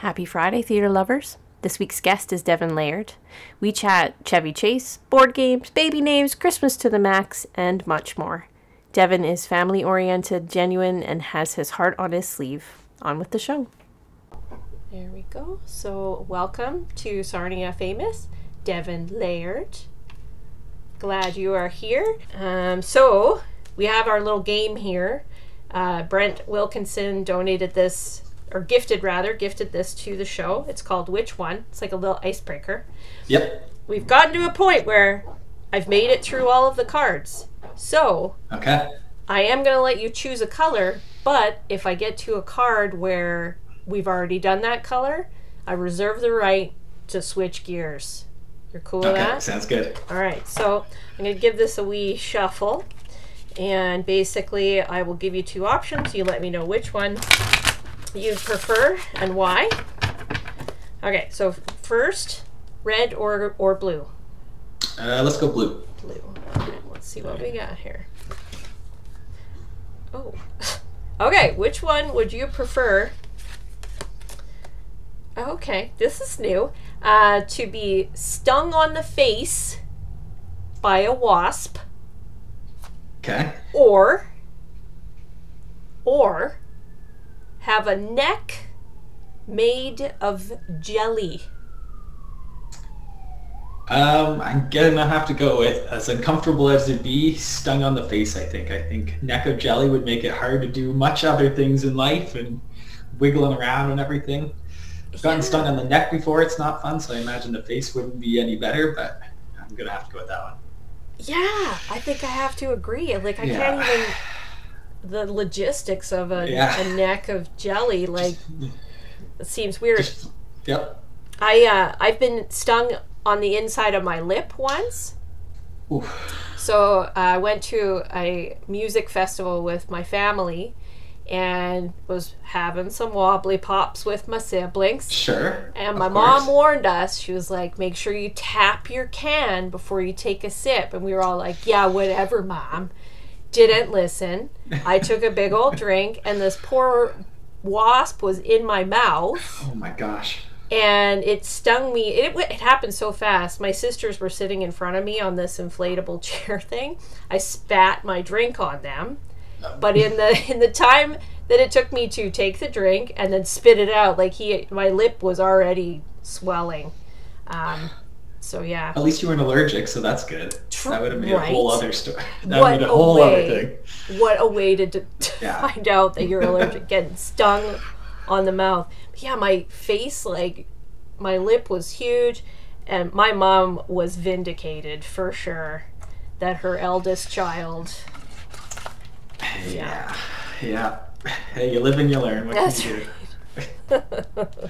Happy Friday, theater lovers. This week's guest is Devon Laird. We chat Chevy Chase, board games, baby names, Christmas to the max, and much more. Devin is family oriented, genuine, and has his heart on his sleeve. On with the show. There we go. So, welcome to Sarnia Famous, Devon Laird. Glad you are here. Um, so, we have our little game here. Uh, Brent Wilkinson donated this, or gifted rather, gifted this to the show. It's called Which One? It's like a little icebreaker. Yep. We've gotten to a point where I've made it through all of the cards. So, Okay. I am going to let you choose a color, but if I get to a card where we've already done that color, I reserve the right to switch gears. You're cool with Okay. that? Sounds good. All right, so I'm going to give this a wee shuffle. And basically, I will give you two options. You let me know which one you prefer and why. Okay, so first, red or, or blue? Uh, let's go blue. Blue. All right, let's see what we got here. Oh. Okay, which one would you prefer? Okay, this is new. Uh, to be stung on the face by a wasp Okay. or or have a neck made of jelly. Um, I'm gonna have to go with as uncomfortable as it be, stung on the face. I think. I think neck of jelly would make it hard to do much other things in life and wiggling around and everything. I've gotten Yeah. stung on the neck before. It's not fun, so I imagine the face wouldn't be any better. But I'm gonna have to go with that one. Yeah, I think I have to agree. Like I Yeah. can't even the logistics of a, Yeah. a neck of jelly like it seems weird. Yep. I uh I've been stung on the inside of my lip once. Oof. So uh, I went to a music festival with my family and was having some wobbly pops with my siblings. Sure. And my mom warned us. She was like, "Make sure you tap your can before you take a sip." And we were all like, "Yeah, whatever, mom." Didn't listen. I took a big old drink, and this poor wasp was in my mouth, Oh my gosh. and it stung me. It, it happened so fast. My sisters were sitting in front of me on this inflatable chair thing. I spat my drink on them, but in the in the time that it took me to take the drink and then spit it out, like he, my lip was already swelling. Um, so yeah. At least you weren't allergic, so that's good. Tr- that would have made a whole other story. That What would have a whole way. other thing. what a way to, to Yeah. find out that you're allergic getting stung on the mouth But yeah my face like my lip was huge and my mom was vindicated for sure that her eldest child Yeah. Yeah. Hey, you live and you learn. What That's can you do?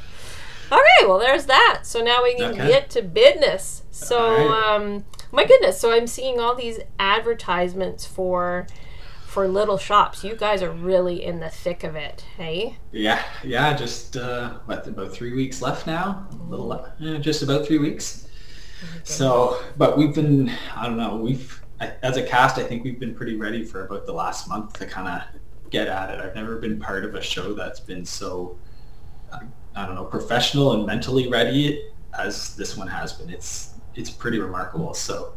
okay well there's that so now we can Okay. get to business so Alright. um my goodness so i'm seeing all these advertisements for for little shops you guys are really in the thick of it hey Yeah, yeah. Just uh, what about three weeks left now? A little, le- yeah, just about three weeks. So, but we've been, I don't know, we've I- as a cast, I think we've been pretty ready for about the last month to kind of get at it. I've never been part of a show that's been so, uh, I don't know, professional and mentally ready as this one has been. It's it's pretty remarkable. So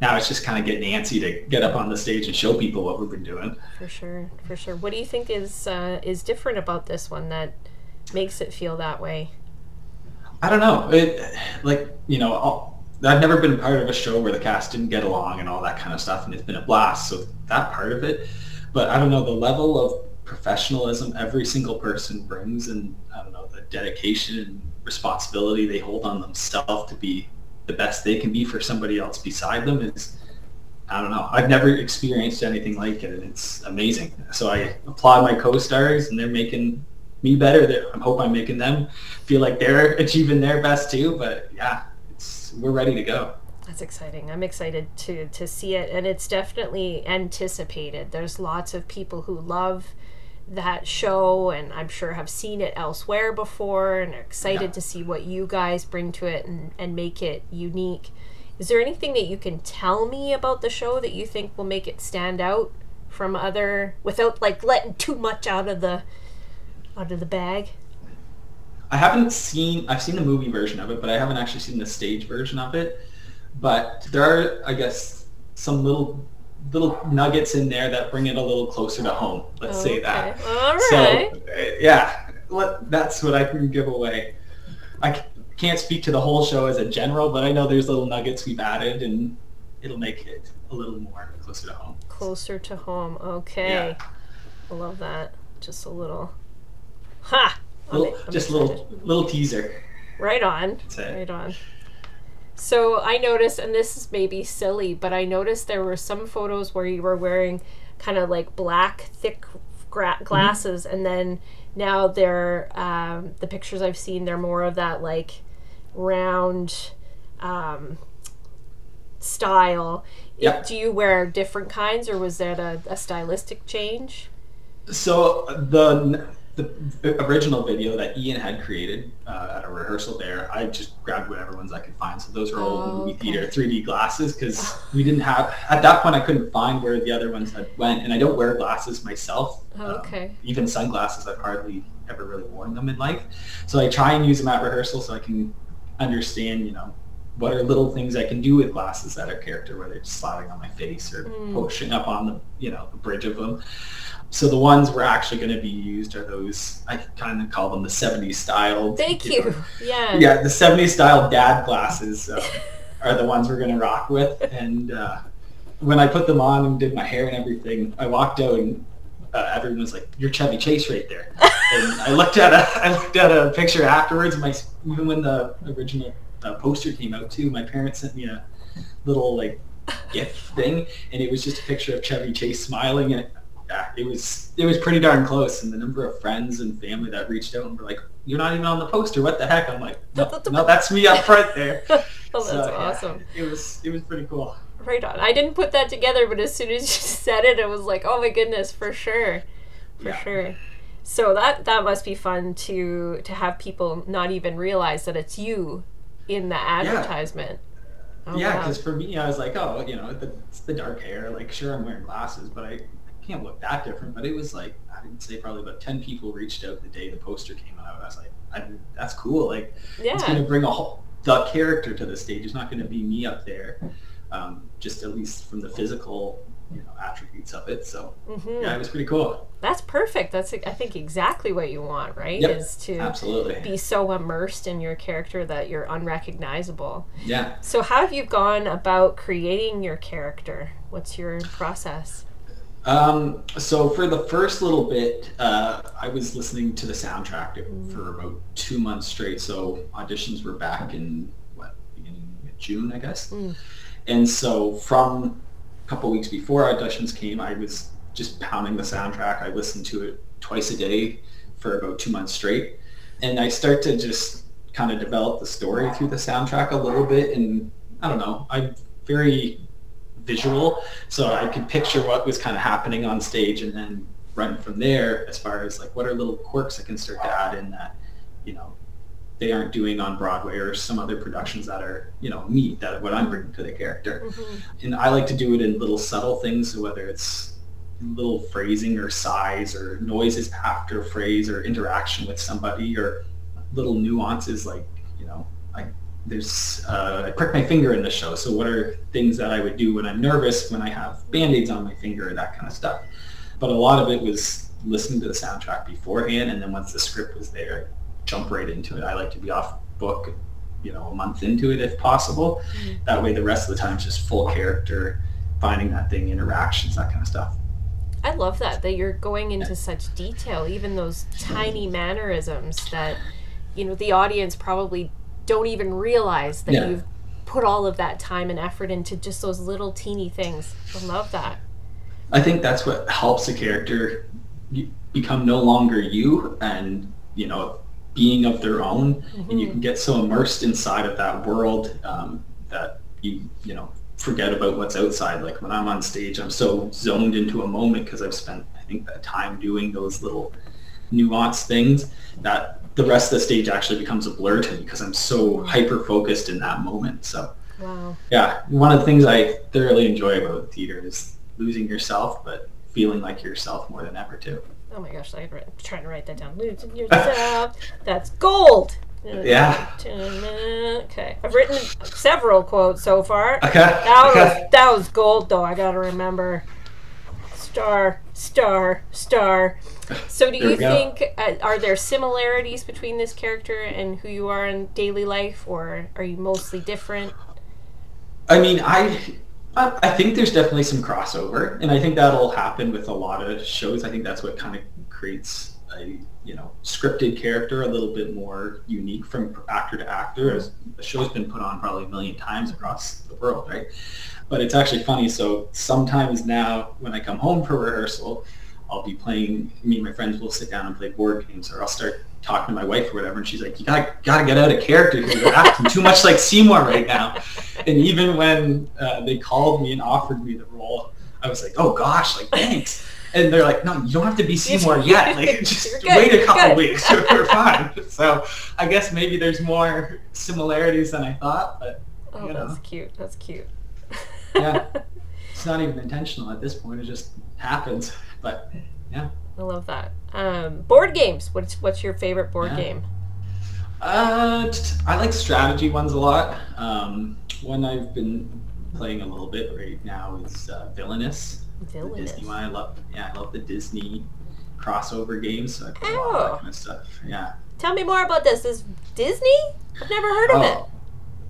now it's just kind of getting antsy to get up on the stage and show people what we've been doing. For sure, for sure. What do you think is uh, is different about this one that makes it feel that way? I don't know. It like you know, I'll, I've never been part of a show where the cast didn't get along and all that kind of stuff, and it's been a blast. So that part of it, but I don't know the level of professionalism every single person brings, and I don't know the dedication and responsibility they hold on themselves to be the best they can be for somebody else beside them is. I don't know. I've never experienced anything like it, and it's amazing. So I applaud my co-stars, and they're making me better. I hope I'm making them feel like they're achieving their best too. But yeah, it's we're ready to go. That's exciting. I'm excited to to see it, and it's definitely anticipated. There's lots of people who love that show, and I'm sure have seen it elsewhere before, and are excited Yeah. to see what you guys bring to it and and make it unique. Is there anything that you can tell me about the show that you think will make it stand out from other without like letting too much out of the out of the bag? I haven't seen. I've seen the movie version of it, but I haven't actually seen the stage version of it. But there are, I guess, some little little nuggets in there that bring it a little closer to home. Let's say that. All So uh, yeah, let, that's what I can give away. I can't speak to the whole show as a general, but I know there's little nuggets we've added, and it'll make it a little more closer to home. Closer to home. Okay. Yeah. I love that. Just a little. Ha! Little, just a little little teaser. Right on. Right on. So I noticed, and this is maybe silly, but I noticed there were some photos where you were wearing kind of like black, thick gra- Mm-hmm. glasses, and then now they're um, the pictures I've seen. They're more of that like round um, style. Yeah. Do you wear different kinds, or was that a, a stylistic change? So the the original video that Ian had created uh, at a rehearsal there, I just grabbed whatever ones I could find. So those are old Oh, movie okay. theater 3D glasses because we didn't have at that point I couldn't find where the other ones had went, and I don't wear glasses myself. Oh, Um, okay. even sunglasses, I've hardly ever really worn them in life. So I try and use them at rehearsal so I can understand, you know, what are little things I can do with glasses that are character, whether it's sliding on my face or Mm. pushing up on the, you know, the bridge of them. So the ones we're actually going to be used are those, I kind of call them the 70s style. Thank know, you. Yeah. yeah, the 70s style dad glasses uh, are the ones we're going to rock with. And uh, when I put them on and did my hair and everything, I walked out and uh, everyone was like, "You're Chevy Chase right there." and I looked at a I looked at a picture afterwards. My even when the original uh, poster came out too, my parents sent me a little like gift thing, and it was just a picture of Chevy Chase smiling, and it, yeah, it was it was pretty darn close. And the number of friends and family that reached out and were like, "You're not even on the poster. What the heck?" I'm like, "No, no that's me up front there." oh, that's So, yeah, awesome. it was it was pretty cool. Right on. I didn't put that together, but as soon as you said it, it was like, oh my goodness, for sure, for Yeah. sure. So that that must be fun to to have people not even realize that it's you in the advertisement. Oh, yeah, wow. because for me, I was like, oh, you know, the, it's the dark hair. Like, sure, I'm wearing glasses, but I, I can't look that different. But it was like, I didn't say probably about 10 people reached out the day the poster came out. I was like, I, that's cool. Like, it's going to bring a whole, the character to the stage. It's not going to be me up there, um, just at least from the physical, you know, attributes of it. So, hmm yeah, it was pretty cool. that's perfect. That's I think exactly what you want, right? Yep, Is to Absolutely. be so immersed in your character that you're unrecognizable. Yeah. So how have you gone about creating your character? What's your process? Um, so for the first little bit, uh, I was listening to the soundtrack for about two months straight. So auditions were back in what beginning of June, I guess. Mm. And so from a couple weeks before auditions came, I was just pounding the soundtrack. I listened to it twice a day for about two months straight, and I start to just kind of develop the story through the soundtrack a little bit. And I don't know, I'm very visual, so I could picture what was kind of happening on stage, and then run from there as far as like what are little quirks I can start to add in that, you know, they aren't doing on Broadway or some other productions that are, you know, me, that what I'm bringing to the character. Mm-hmm. And I like to do it in little subtle things, so whether it's little phrasing or size or noises after a phrase or interaction with somebody or little nuances like, you know, I there's uh, I prick my finger in the show. So what are things that I would do when I'm nervous, when I have band-aids on my finger, that kind of stuff. But a lot of it was listening to the soundtrack beforehand, and then once the script was there, jump right into it. I like to be off book, you know, a month into it if possible. That way, the rest of the time is just full character, finding that thing, interactions, that kind of stuff. I love that that you're going into such detail, even those tiny mannerisms that you know the audience probably don't even realize that Yeah. you've put all of that time and effort into just those little teeny things. I love that. I think that's what helps a character become no longer you and, you know, being of their own. And you can get so immersed inside of that world um, that you, you know, forget about what's outside. Like when I'm on stage, I'm so zoned into a moment because I've spent, I think, that time doing those little nuanced things that the rest of the stage actually becomes a blur to me because I'm so hyper focused in that moment. So Wow. yeah, one of the things I thoroughly enjoy about theater is losing yourself, but feeling like yourself more than ever too. Oh my gosh, I'm trying to write that down. Losing yourself. That's gold. Yeah. Okay, I've written several quotes so far. Okay. That okay. was that was gold though. I gotta remember. Star, star, star. So, do you think uh, are there similarities between this character and who you are in daily life, or are you mostly different? I mean, I I I think there's definitely some crossover, and I think that'll happen with a lot of shows. I think that's what kind of creates a you know scripted character a little bit more unique from actor to actor. As the show's been put on probably a million times across the world, right? But it's actually funny. So sometimes now, when I come home for rehearsal, I'll be playing. Me and my friends will sit down and play board games, or I'll start talking to my wife or whatever, and she's like, "You gotta gotta get out of character here. You're acting too much like Seymour right now." And even when uh, they called me and offered me the role, I was like, "Oh gosh, like thanks." And they're like, "No, you don't have to be Seymour yet. Like, just good, wait a couple good." weeks. We're fine." So I guess maybe there's more similarities than I thought, but Oh, You know. that's cute. That's cute. Yeah. it's not even intentional at this point. It just happens. But yeah. I love that. Um, board games. What's what's your favorite board Yeah. game? Uh, I like strategy ones a lot. Um, one I've been playing a little bit right now is uh, Villainous. The Villainous. Disney one. I love. Yeah, I love the Disney crossover games. So I play a lot of Oh. that kind of stuff. Yeah. Tell me more about this. Is Disney? I've never heard of it.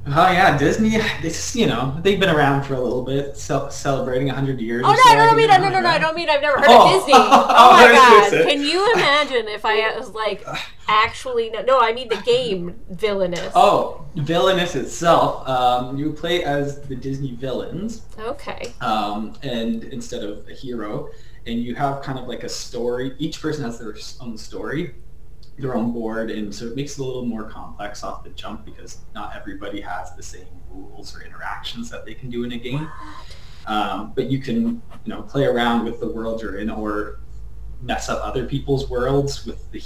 Oh. Yeah, Disney. This you know they've been around for a little bit, ce- celebrating hundred years. Oh no, so, I don't mean or no, no, no, no. I don't mean I've never heard Oh. of Disney. Oh Oh, my I was gonna god! Can you imagine if I was like actually no? No, I mean the game Villainous. Oh, Villainous itself. Um, you play as the Disney villains, Okay. um, and instead of a hero, and you have kind of like a story. Each person has their own story, their own board, and so it makes it a little more complex off the jump because not everybody has the same rules or interactions that they can do in a game. Um, but you can, you know, play around with the world you're in, or mess up other people's worlds with the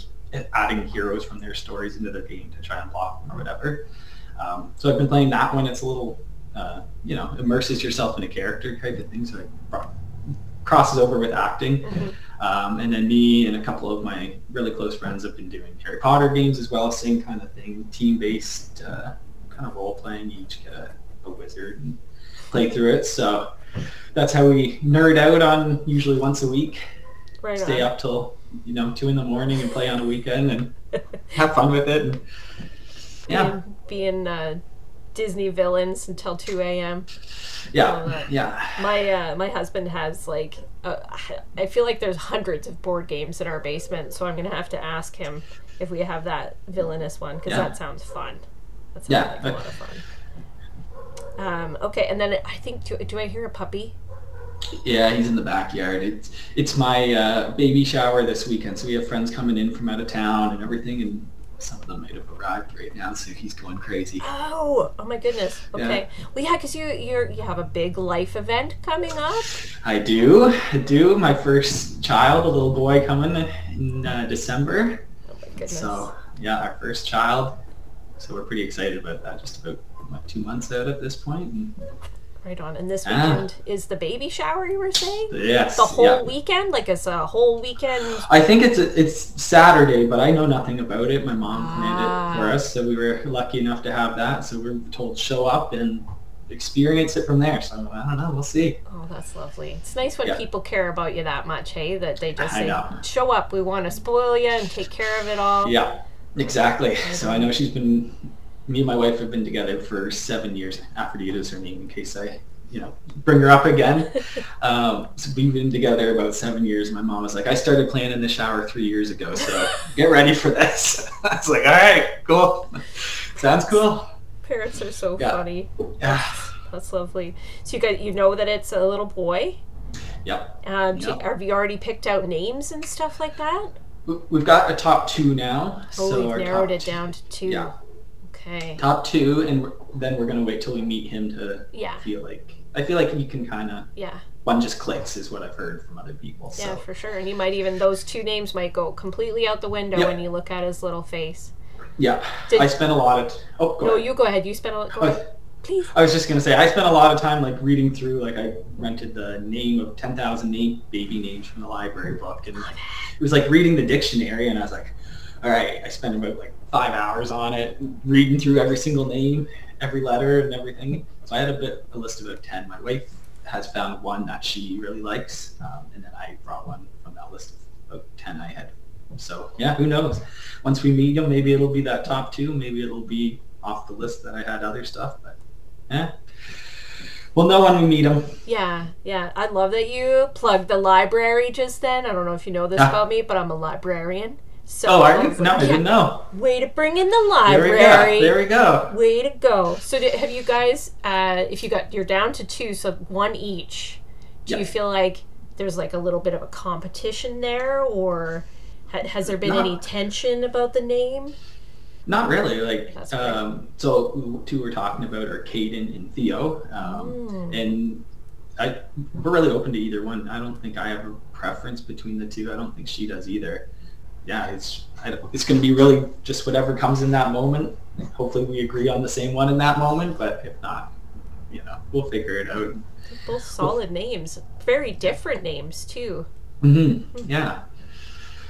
adding heroes from their stories into their game to try and block them or whatever. Um, so I've been playing that one. It's a little, uh, you know, immerses yourself in a character type of thing. So it crosses over with acting. Mhm. Um, and then me and a couple of my really close friends have been doing Harry Potter games as well, same kind of thing, team-based uh, kind of role-playing. You each get a, a wizard and play through it. So that's how we nerd out on usually once a week. Right Stay on. up till you know two in the morning and play on a weekend and have fun with it. And yeah, Being, being uh, Disney villains until two a.m. yeah, yeah. My uh, my husband has like uh, I feel like there's hundreds of board games in our basement, so I'm gonna have to ask him if we have that villainous one because Yeah. that sounds fun. That sounds Yeah, like a lot of fun. Um, okay, and then I think do, do I hear a puppy? Yeah, he's in the backyard. It's it's my uh, baby shower this weekend, so we have friends coming in from out of town and everything, and some of them might have arrived right now, so he's going crazy. Oh, oh my goodness. Yeah. Okay. Well, yeah, because you you're you have a big life event coming up. I do, I do. My first child, a little boy, coming in uh, December. Oh my goodness. So yeah, our first child. So we're pretty excited about that. Just about two months out at this point. And Right on. And this Ah. weekend is the baby shower. You were saying yes, the whole yeah. weekend, like it's a whole weekend. I think it's it's Saturday, but I know nothing about it. My mom planned Ah. it for us, so we were lucky enough to have that. So we we're told show up and experience it from there. So I don't know. We'll see. Oh, that's lovely. It's nice when Yeah. people care about you that much, hey? That they just say, "Show up. We want to spoil you and take care of it all." Yeah, exactly. So I know she's been. Me and my wife have been together for seven years. Aphrodite is her name, in case I, you know, bring her up again. Um, so we've been together about seven years. My mom was like, I started playing in the shower three years ago, so get ready for this. I was like, all right, cool. Sounds cool. Parents are so Yeah. funny. Yeah. That's lovely. So you got you know that it's a little boy. Yep. Um, Yep. have you already picked out names and stuff like that? We- We've got a top two now. Oh, so we've narrowed it down to two. Yeah. Okay. Top two, and we're- then we're gonna wait till we meet him to Yeah. feel like. I feel like you can kind of Yeah. one just clicks, is what I've heard from other people. Yeah, for sure. And you might even those two names might go completely out the window Yep. when you look at his little face. yeah, Did- I spent a lot of. oh, go No, ahead. you go ahead. You spent a go I, ahead. Please. I was just gonna say I spent a lot of time like reading through like I rented the name of ten thousand name baby names from the library book and like it was like reading the dictionary and I was like, all right, I spent about like five hours on it reading through every single name, every letter and everything. So I had a bit a list of about ten. My wife has found one that she really likes, um, and then I brought one from that list of about ten I had. So yeah, who knows? Once we meet them, maybe it'll be that top two. Maybe it'll be off the list that I had other stuff, but yeah. We'll know when we meet them. Yeah, yeah. I love that you plugged the library just then. I don't know if you know this about me, but I'm a librarian. So Oh, are you? No, I didn't know. Way to bring in the There we go. library. There we go. Way to go. So did, have you guys, uh, if you got, you're down to two, so one each. Do you feel like there's like a little bit of a competition there or ha- has there been No. any tension about the name? Not really. Like, um, so two we're talking about are Caden and Theo, um, Mm. and I we're really open to either one. I don't think I have a preference between the two. I don't think she does either. Yeah, it's I don't, it's going to be really just whatever comes in that moment. Hopefully, we agree on the same one in that moment. But if not, you know, we'll figure it out. Both solid names. Very different names too. hmm Yeah.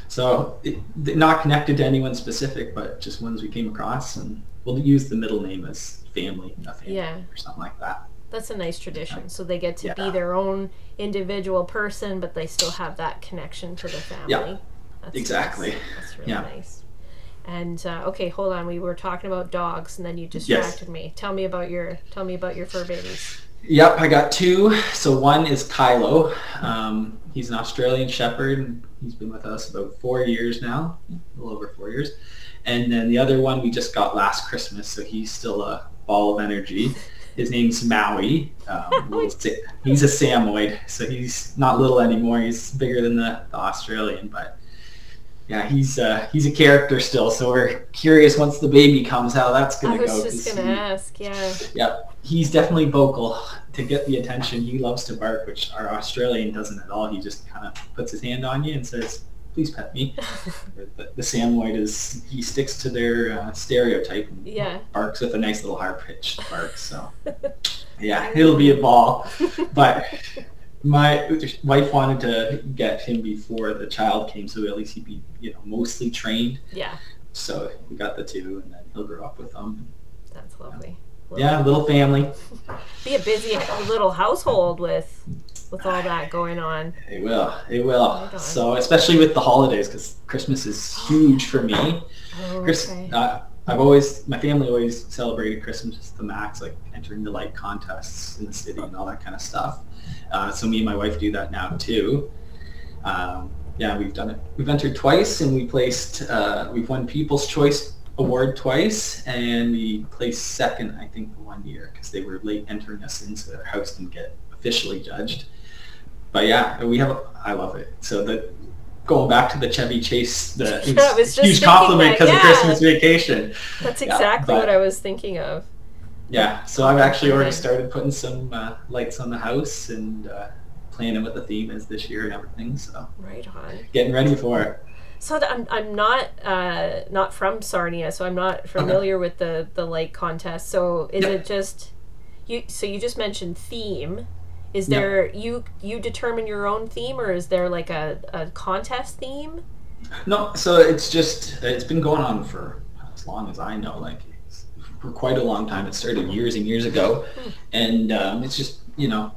So it, not connected to anyone specific, but just ones we came across, and we'll use the middle name as family, Yeah. or something like that. That's a nice tradition. So they get to be their own individual person, but they still have that connection to the family. Yeah. That's Exactly. Nice. That's really Yeah. nice. And uh, okay, hold on. We were talking about dogs, and then you Yes. distracted me. Tell me about your tell me about your fur babies. Yep, I got two. So one is Kylo. Um, he's an Australian Shepherd. and He's been with us about four years now, a little over four years. And then the other one we just got last Christmas, so he's still a ball of energy. His name's Maui. Um, he's a Samoyed, so he's not little anymore. He's bigger than the, the Australian, but yeah, he's uh, he's a character still. So we're curious once the baby comes how that's gonna go. I was go. just gonna he- ask. Yeah. yeah, he's definitely vocal to get the attention. He loves to bark, which our Australian doesn't at all. He just kind of puts his hand on you and says, "Please pet me." the, the Samoyed is he sticks to their uh, stereotype and yeah. barks with a nice little high pitched bark. So yeah, it'll be a ball. But my wife wanted to get him before the child came, so at least he'd be you know mostly trained. Yeah. So we got the two, and then he'll grow up with them. That's lovely. Yeah, little family. Be a busy little household with with all that going on. It will. It will. On. So especially with the holidays, because Christmas is huge for me. Oh, Chris, okay. uh, I've always, my family always celebrated Christmas to the max, like entering the light contests in the city and all that kind of stuff. Uh, so me and my wife do that now too. Um, yeah, we've done it. We've entered twice, and we placed. Uh, we've won People's Choice Award twice, and we placed second, I think, one year because they were late entering us into their house and get officially judged. But yeah, we have. I love it. So the going back to the Chevy Chase, the Yeah, just huge compliment because yeah. of Christmas vacation. That's yeah, exactly but- what I was thinking of. Yeah, so I've actually already started putting some uh, lights on the house and uh, planning what the theme is this year and everything. So Right on. getting ready for it. So I'm, I'm not uh, not from Sarnia, so I'm not familiar with the the light contest. So is Yep. it just you? So you just mentioned theme. Is there you you determine your own theme, or is there like a, a contest theme? No, so it's just it's been going on for as long as I know, like it's for quite a long time. It started years and years ago, and um, it's just you know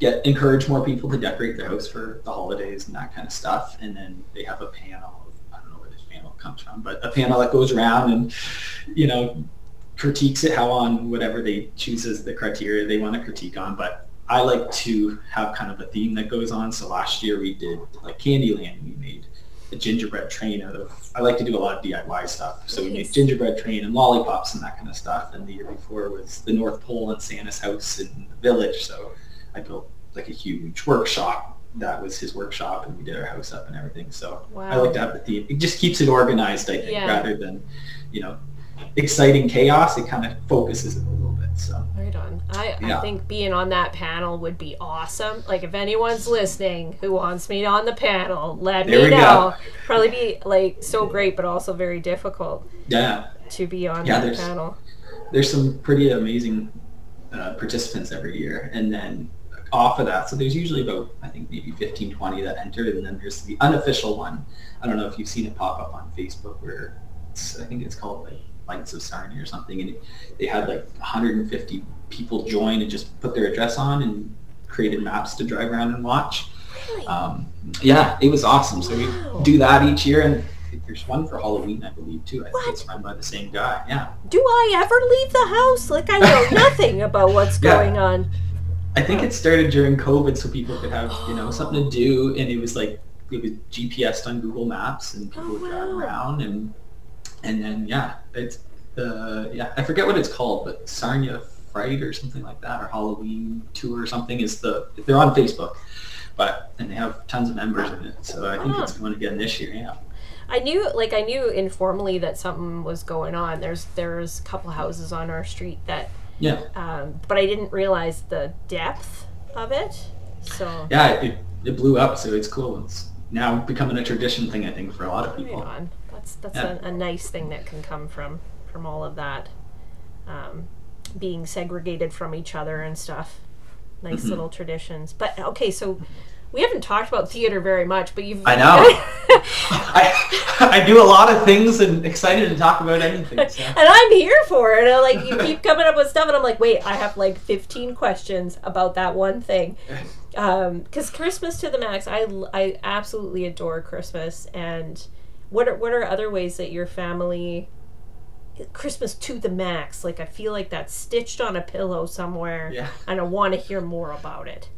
get encourage more people to decorate their house for the holidays and that kind of stuff. And then they have a panel. I don't know where this panel comes from, but a panel that goes around and you know critiques it how on whatever they choose as the criteria they want to critique on. But I like to have kind of a theme that goes on. So last year we did like Candyland. We made a gingerbread train out of. I like to do a lot of DIY stuff. So we made gingerbread train and lollipops and that kind of stuff. And the year before was the North Pole and Santa's house in the village. So I built like a huge workshop. That was his workshop, and we did our house up and everything. So I like to have the theme. It just keeps it organized, I think, Yeah. rather than you know exciting chaos. It kind of focuses it a little bit. So Right on. I, I think being on that panel would be awesome. Like if anyone's listening who wants me on the panel, let There me we go. know. Probably be like so great, but also very difficult yeah, to be on Yeah, that panel. there's some pretty amazing uh, participants every year, and then off of that, so there's usually about I think maybe 15, 20 that enter, and then there's the unofficial one. I don't know if you've seen it pop up on Facebook where it's, I think it's called like Lights of Sarnia or something, and it, they had like 150 people join and just put their address on and created maps to drive around and watch. Really? Um, yeah, it was awesome. So Wow. we do that each year, and there's one for Halloween, I believe, too. I What? think it's run by the same guy. Yeah, Do I ever leave the house? Like I know nothing about what's Yeah. going on. I think it started during COVID, so people could have you know something to do, and it was like it was GPS on Google Maps, and people Oh, would drive wow. around, and and then yeah, it's uh, yeah, I forget what it's called, but Sarnia Fright or something like that, or Halloween Tour or something is the they're on Facebook, but and they have tons of members in it, so I think Ah. it's going again this year. Yeah. I knew, like, I knew informally that something was going on. There's there's a couple houses on our street that, Yeah, um, but I didn't realize the depth of it. So yeah, it, it blew up, so it's cool. It's now becoming a tradition thing, I think, for a lot of right people. on. That's that's Yeah. a, a nice thing that can come from from all of that, um, being segregated from each other and stuff. Nice Mhm. little traditions. But okay, so we haven't talked about theater very much, but you've I know. I I do a lot of things and excited to talk about anything. So. and I'm here for it. I, like you keep coming up with stuff, and I'm like, wait, I have like 15 questions about that one thing. Because Christmas to the max, I I absolutely adore Christmas. And what are what are other ways that your family Christmas to the max? Like I feel like that's stitched on a pillow somewhere, Yeah. and I want to hear more about it.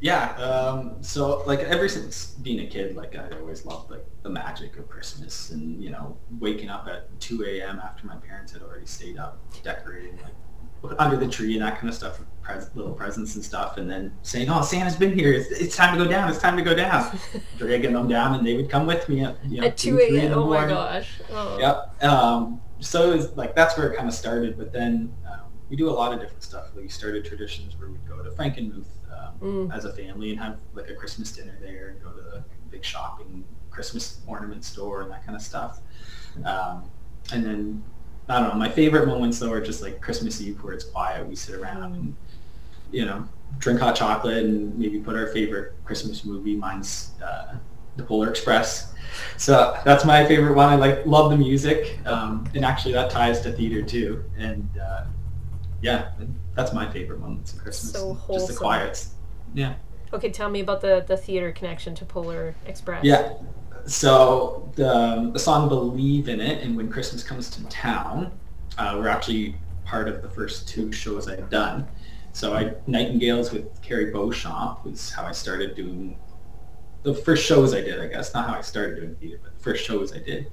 Yeah. Um, so like ever since being a kid, like I always loved like the magic of Christmas and you know waking up at 2 a.m. after my parents had already stayed up decorating like under the tree and that kind of stuff, pres- little presents and stuff, and then saying, "Oh, Santa's been here. It's, it's time to go down. It's time to go down." Dragging them down, and they would come with me at you know At 2 3 a.m. the Oh my gosh. Oh. Yep. Um, so it was like that's where it kind of started. But then um, we do a lot of different stuff. We started traditions where we'd go to Frankenmuth um, Mm. as a family and have like a Christmas dinner there and go to the big shopping Christmas ornament store and that kind of stuff. Um, and then I don't know. My favorite moments though are just like Christmas Eve where it's quiet. We sit around and you know drink hot chocolate and maybe put our favorite Christmas movie. Mine's uh, The Polar Express. So that's my favorite one. I like love the music, um, and actually that ties to theater too. And uh, yeah, that's my favorite moments of Christmas. So Just the quiets. Yeah. Okay, tell me about the the theater connection to Polar Express. Yeah. So the, um, the song "Believe in It" and "When Christmas Comes to Town" uh, were actually part of the first two shows I've done. So I Nightingales with Carrie Beauchamp was how I started doing the first shows I did. I guess not how I started doing theater, but the first shows I did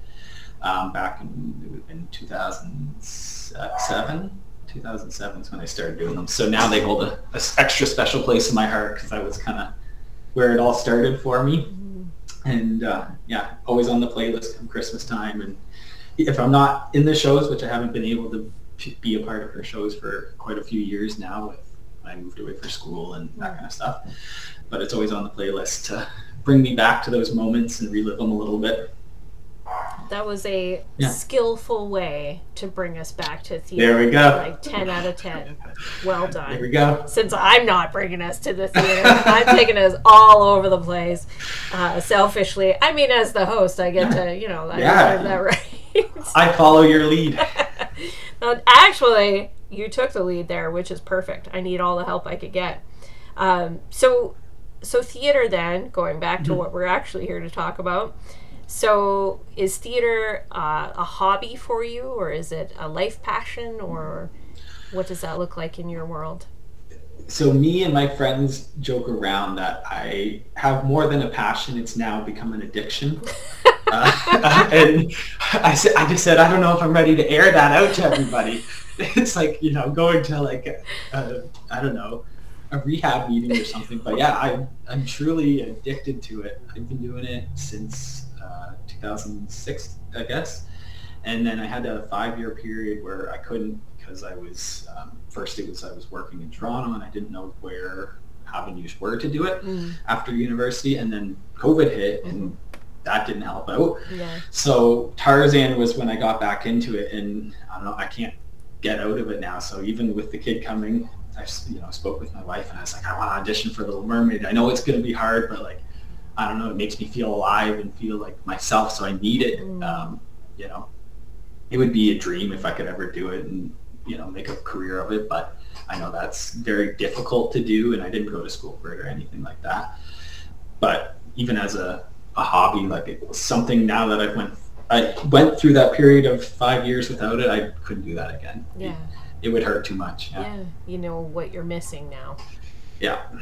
um, back in it would have been 2007. 2007 is when I started doing them. So now they hold a, a s- extra special place in my heart because that was kind of where it all started for me and uh, yeah, always on the playlist come Christmas time. And if I'm not in the shows, which I haven't been able to be a part of her shows for quite a few years now, with I moved away for school and that kind of stuff, but it's always on the playlist to bring me back to those moments and relive them a little bit. That was a Yeah. skillful way to bring us back to theater. There we go. Like 10 out of 10. Well done. There we go. Since I'm not bringing us to the theater, I'm taking us all over the place. Uh, selfishly, I mean, as the host, I get to, you know, I Yeah. that right. I follow your lead. Actually, you took the lead there, which is perfect. I need all the help I could get. Um, so, so theater. Then going back to what we're actually here to talk about. So, is theater uh, a hobby for you, or is it a life passion, or what does that look like in your world? so me and my friends joke around that I have more than a passion. It's now become an addiction. uh, and I said, I just said, I don't know if I'm ready to air that out to everybody. It's like you know going to like a, a, I don't know a rehab meeting or something. But yeah, I I'm truly addicted to it. I've been doing it since uh, 2006, I guess. And then I had a five-year period where I couldn't because I was um, first it was I was working in Toronto and I didn't know where avenues were to do it after university, and then COVID hit and that didn't help out. Yeah. So Tarzan was when I got back into it, and I don't know, I can't get out of it now. So even with the kid coming I you know spoke with my wife and I was like, I want to audition for Little Mermaid. I know it's going to be hard, but like I don't know, it makes me feel alive and feel like myself, so I need it. Mm. Um, you know, it would be a dream if I could ever do it and you know make a career of it, but I know that's very difficult to do, and I didn't go to school for it or anything like that. But even as a, a hobby, like it was something now that I went I went through that period of five years without it. I couldn't do that again. Yeah. It, it would hurt too much. Yeah. yeah. You know what you're missing now. Yeah. Oh,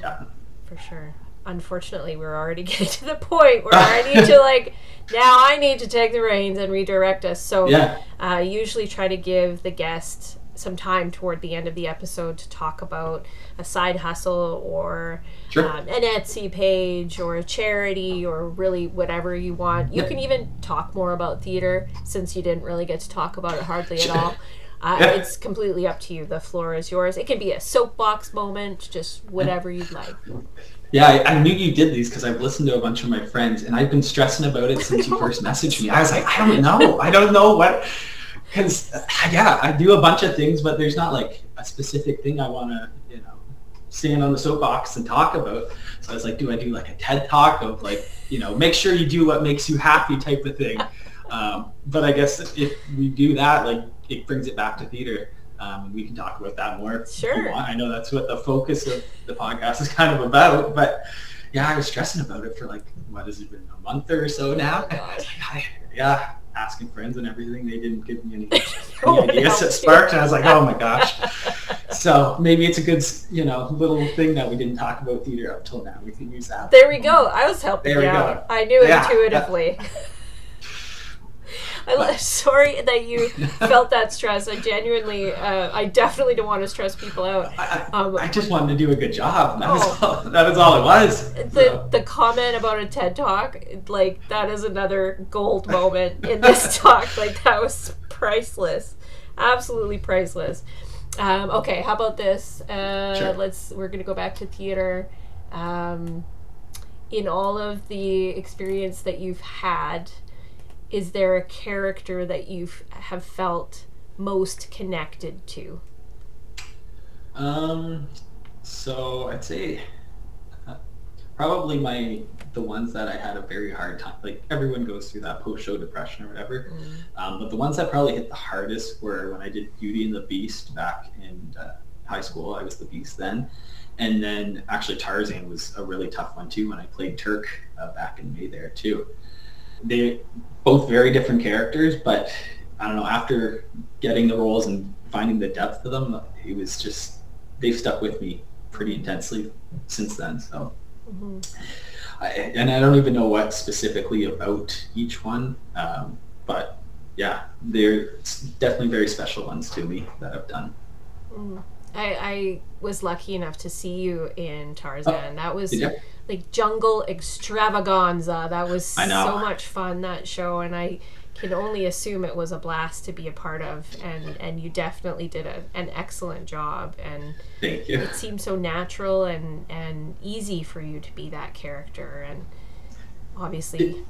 yeah. For sure. Unfortunately, we're already getting to the point where I need to like now I need to take the reins and redirect us. So yeah. I uh, usually try to give the guest some time toward the end of the episode to talk about a side hustle or sure. um, an Etsy page or a charity or really whatever you want. You yeah. can even talk more about theater since you didn't really get to talk about it hardly at all. Uh, yeah. It's completely up to you. The floor is yours. It can be a soapbox moment, just whatever you'd like. Yeah, I, I knew you did these because I've listened to a bunch of my friends, and I've been stressing about it since you first messaged me. I was like, I don't know. I don't know what because yeah, I do a bunch of things, but there's not like a specific thing I want to, you know, stand on the soapbox and talk about. So I was like, do I do like a TED talk of like, you know, make sure you do what makes you happy type of thing. Um, but I guess if we do that, like it brings it back to theater. Um, we can talk about that more. Sure. I know that's what the focus of the podcast is kind of about, but yeah, I was stressing about it for like, what has it been, a month or so now? Oh, yeah, asking friends and everything. They didn't give me any, any oh, ideas that sparked, and I was like, oh my gosh. so maybe it's a good, you know, little thing that we didn't talk about theater up till now. We can use that. There we go. I was helping there you out. Go. I knew yeah, intuitively. I, sorry that you felt that stress. I genuinely, uh, I definitely don't want to stress people out. Um, I, I, just wanted to do a good job. That, oh, was all, that was all it was. The so. the comment about a TED talk, like that is another gold moment in this talk. Like that was priceless, absolutely priceless. Um, okay, how about this? Uh, sure. Let's. We're gonna go back to theater. Um, in all of the experience that you've had is there a character that you have felt most connected to? Um, so I'd say uh, probably my the ones that I had a very hard time. Like everyone goes through that post show depression or whatever, mm. um, but the ones that probably hit the hardest were when I did Beauty and the Beast back in uh, high school. I was the Beast then. And then actually Tarzan was a really tough one too when I played Turk uh, back in May there too. They both very different characters, but I don't know, after getting the roles and finding the depth of them, it was just, they've stuck with me pretty intensely since then. So, mm-hmm. I, and I don't even know what specifically about each one, um, but yeah, they're definitely very special ones to me that I've done. Mm. I, I was lucky enough to see you in Tarzan. Oh, that was like jungle extravaganza. That was so much fun that show, and I can only assume it was a blast to be a part of. And and you definitely did a, an excellent job. And thank you. It seemed so natural and and easy for you to be that character, and obviously. It,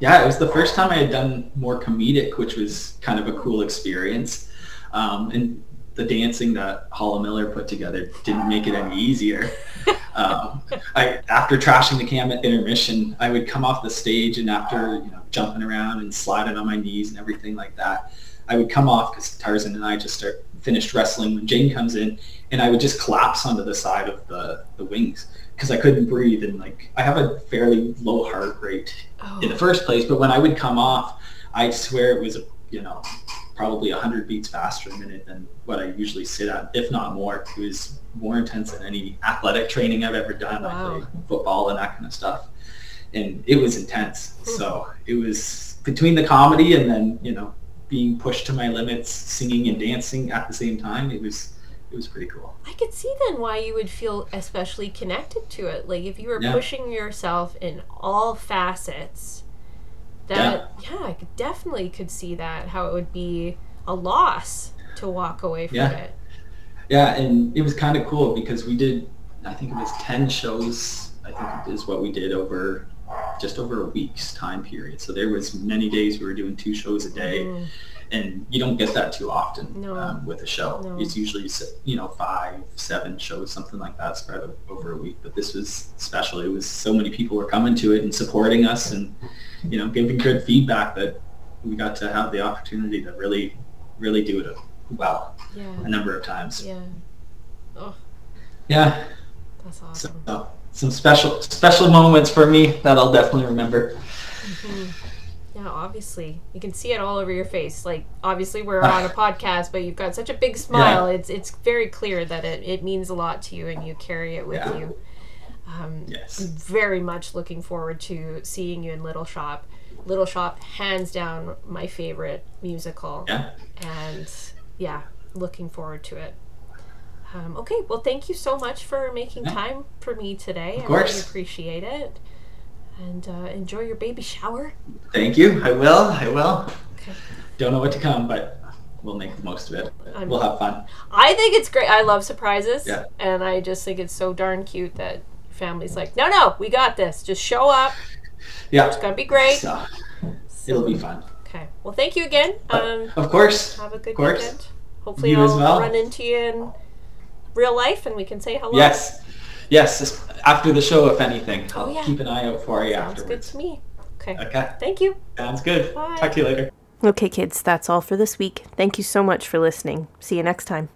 yeah, it was the first time I had done more comedic, which was kind of a cool experience. Um, and the dancing that Holla Miller put together didn't make it any easier. um, I, after trashing the camp at intermission, I would come off the stage and after you know jumping around and sliding on my knees and everything like that, I would come off because Tarzan and I just start finished wrestling when Jane comes in, and I would just collapse onto the side of the, the wings because I couldn't breathe and like I have a fairly low heart rate oh. in the first place, but when I would come off, I swear it was you know probably 100 beats faster a minute than what I usually sit at, if not more. It was more intense than any athletic training I've ever done. Wow. I played football and that kind of stuff. And it was intense. Hmm. So it was between the comedy and then, you know, being pushed to my limits, singing and dancing at the same time. It was it was pretty cool. I could see then why you would feel especially connected to it. Like if you were yeah. pushing yourself in all facets that yeah. yeah, I could definitely could see that how it would be a loss to walk away from yeah. it. Yeah, and it was kind of cool because we did I think it was 10 shows I think is what we did over just over a week's time period. So there was many days we were doing two shows a day. Mm. and you don't get that too often No. um, with a show. No. It's usually you know five, seven shows, something like that, spread over a week. But this was special. It was so many people were coming to it and supporting us, and you know giving good feedback that we got to have the opportunity to really, really do it well Yeah. a number of times. Yeah. Oh, Yeah, that's awesome. so some special special moments for me that I'll definitely remember. Mhm. Yeah, obviously. You can see it all over your face. Like obviously we're on a podcast, but you've got such a big smile. It's it's very clear that it, it means a lot to you and you carry it with Yeah. you. Um, Yes. I'm very much looking forward to seeing you in Little Shop. Little Shop, hands down, my favorite musical. Yeah. And yeah, looking forward to it. Um, okay, well, thank you so much for making Yeah. time for me today. Of I really course. appreciate it. And uh, enjoy your baby shower. Thank you. I will. I will. Okay. Don't know what to come, but we'll make the most of it. I'm- We'll have fun. I think it's great. I love surprises. Yeah. And I just think it's so darn cute that family's like, no, no, we got this. Just show up. Yeah. It's going to be great. So So- it'll be fun. Okay. Well, thank you again. Um, of course. have a good course. weekend. Hopefully, you I'll well. run into you in real life and we can say hello. Yes. Yes. After the show, if anything, I'll Oh, yeah. keep an eye out for you Sounds good afterwards. to me. Okay. Okay. Thank you. Sounds good. Bye. Talk to you later. Okay, kids, that's all for this week. Thank you so much for listening. See you next time.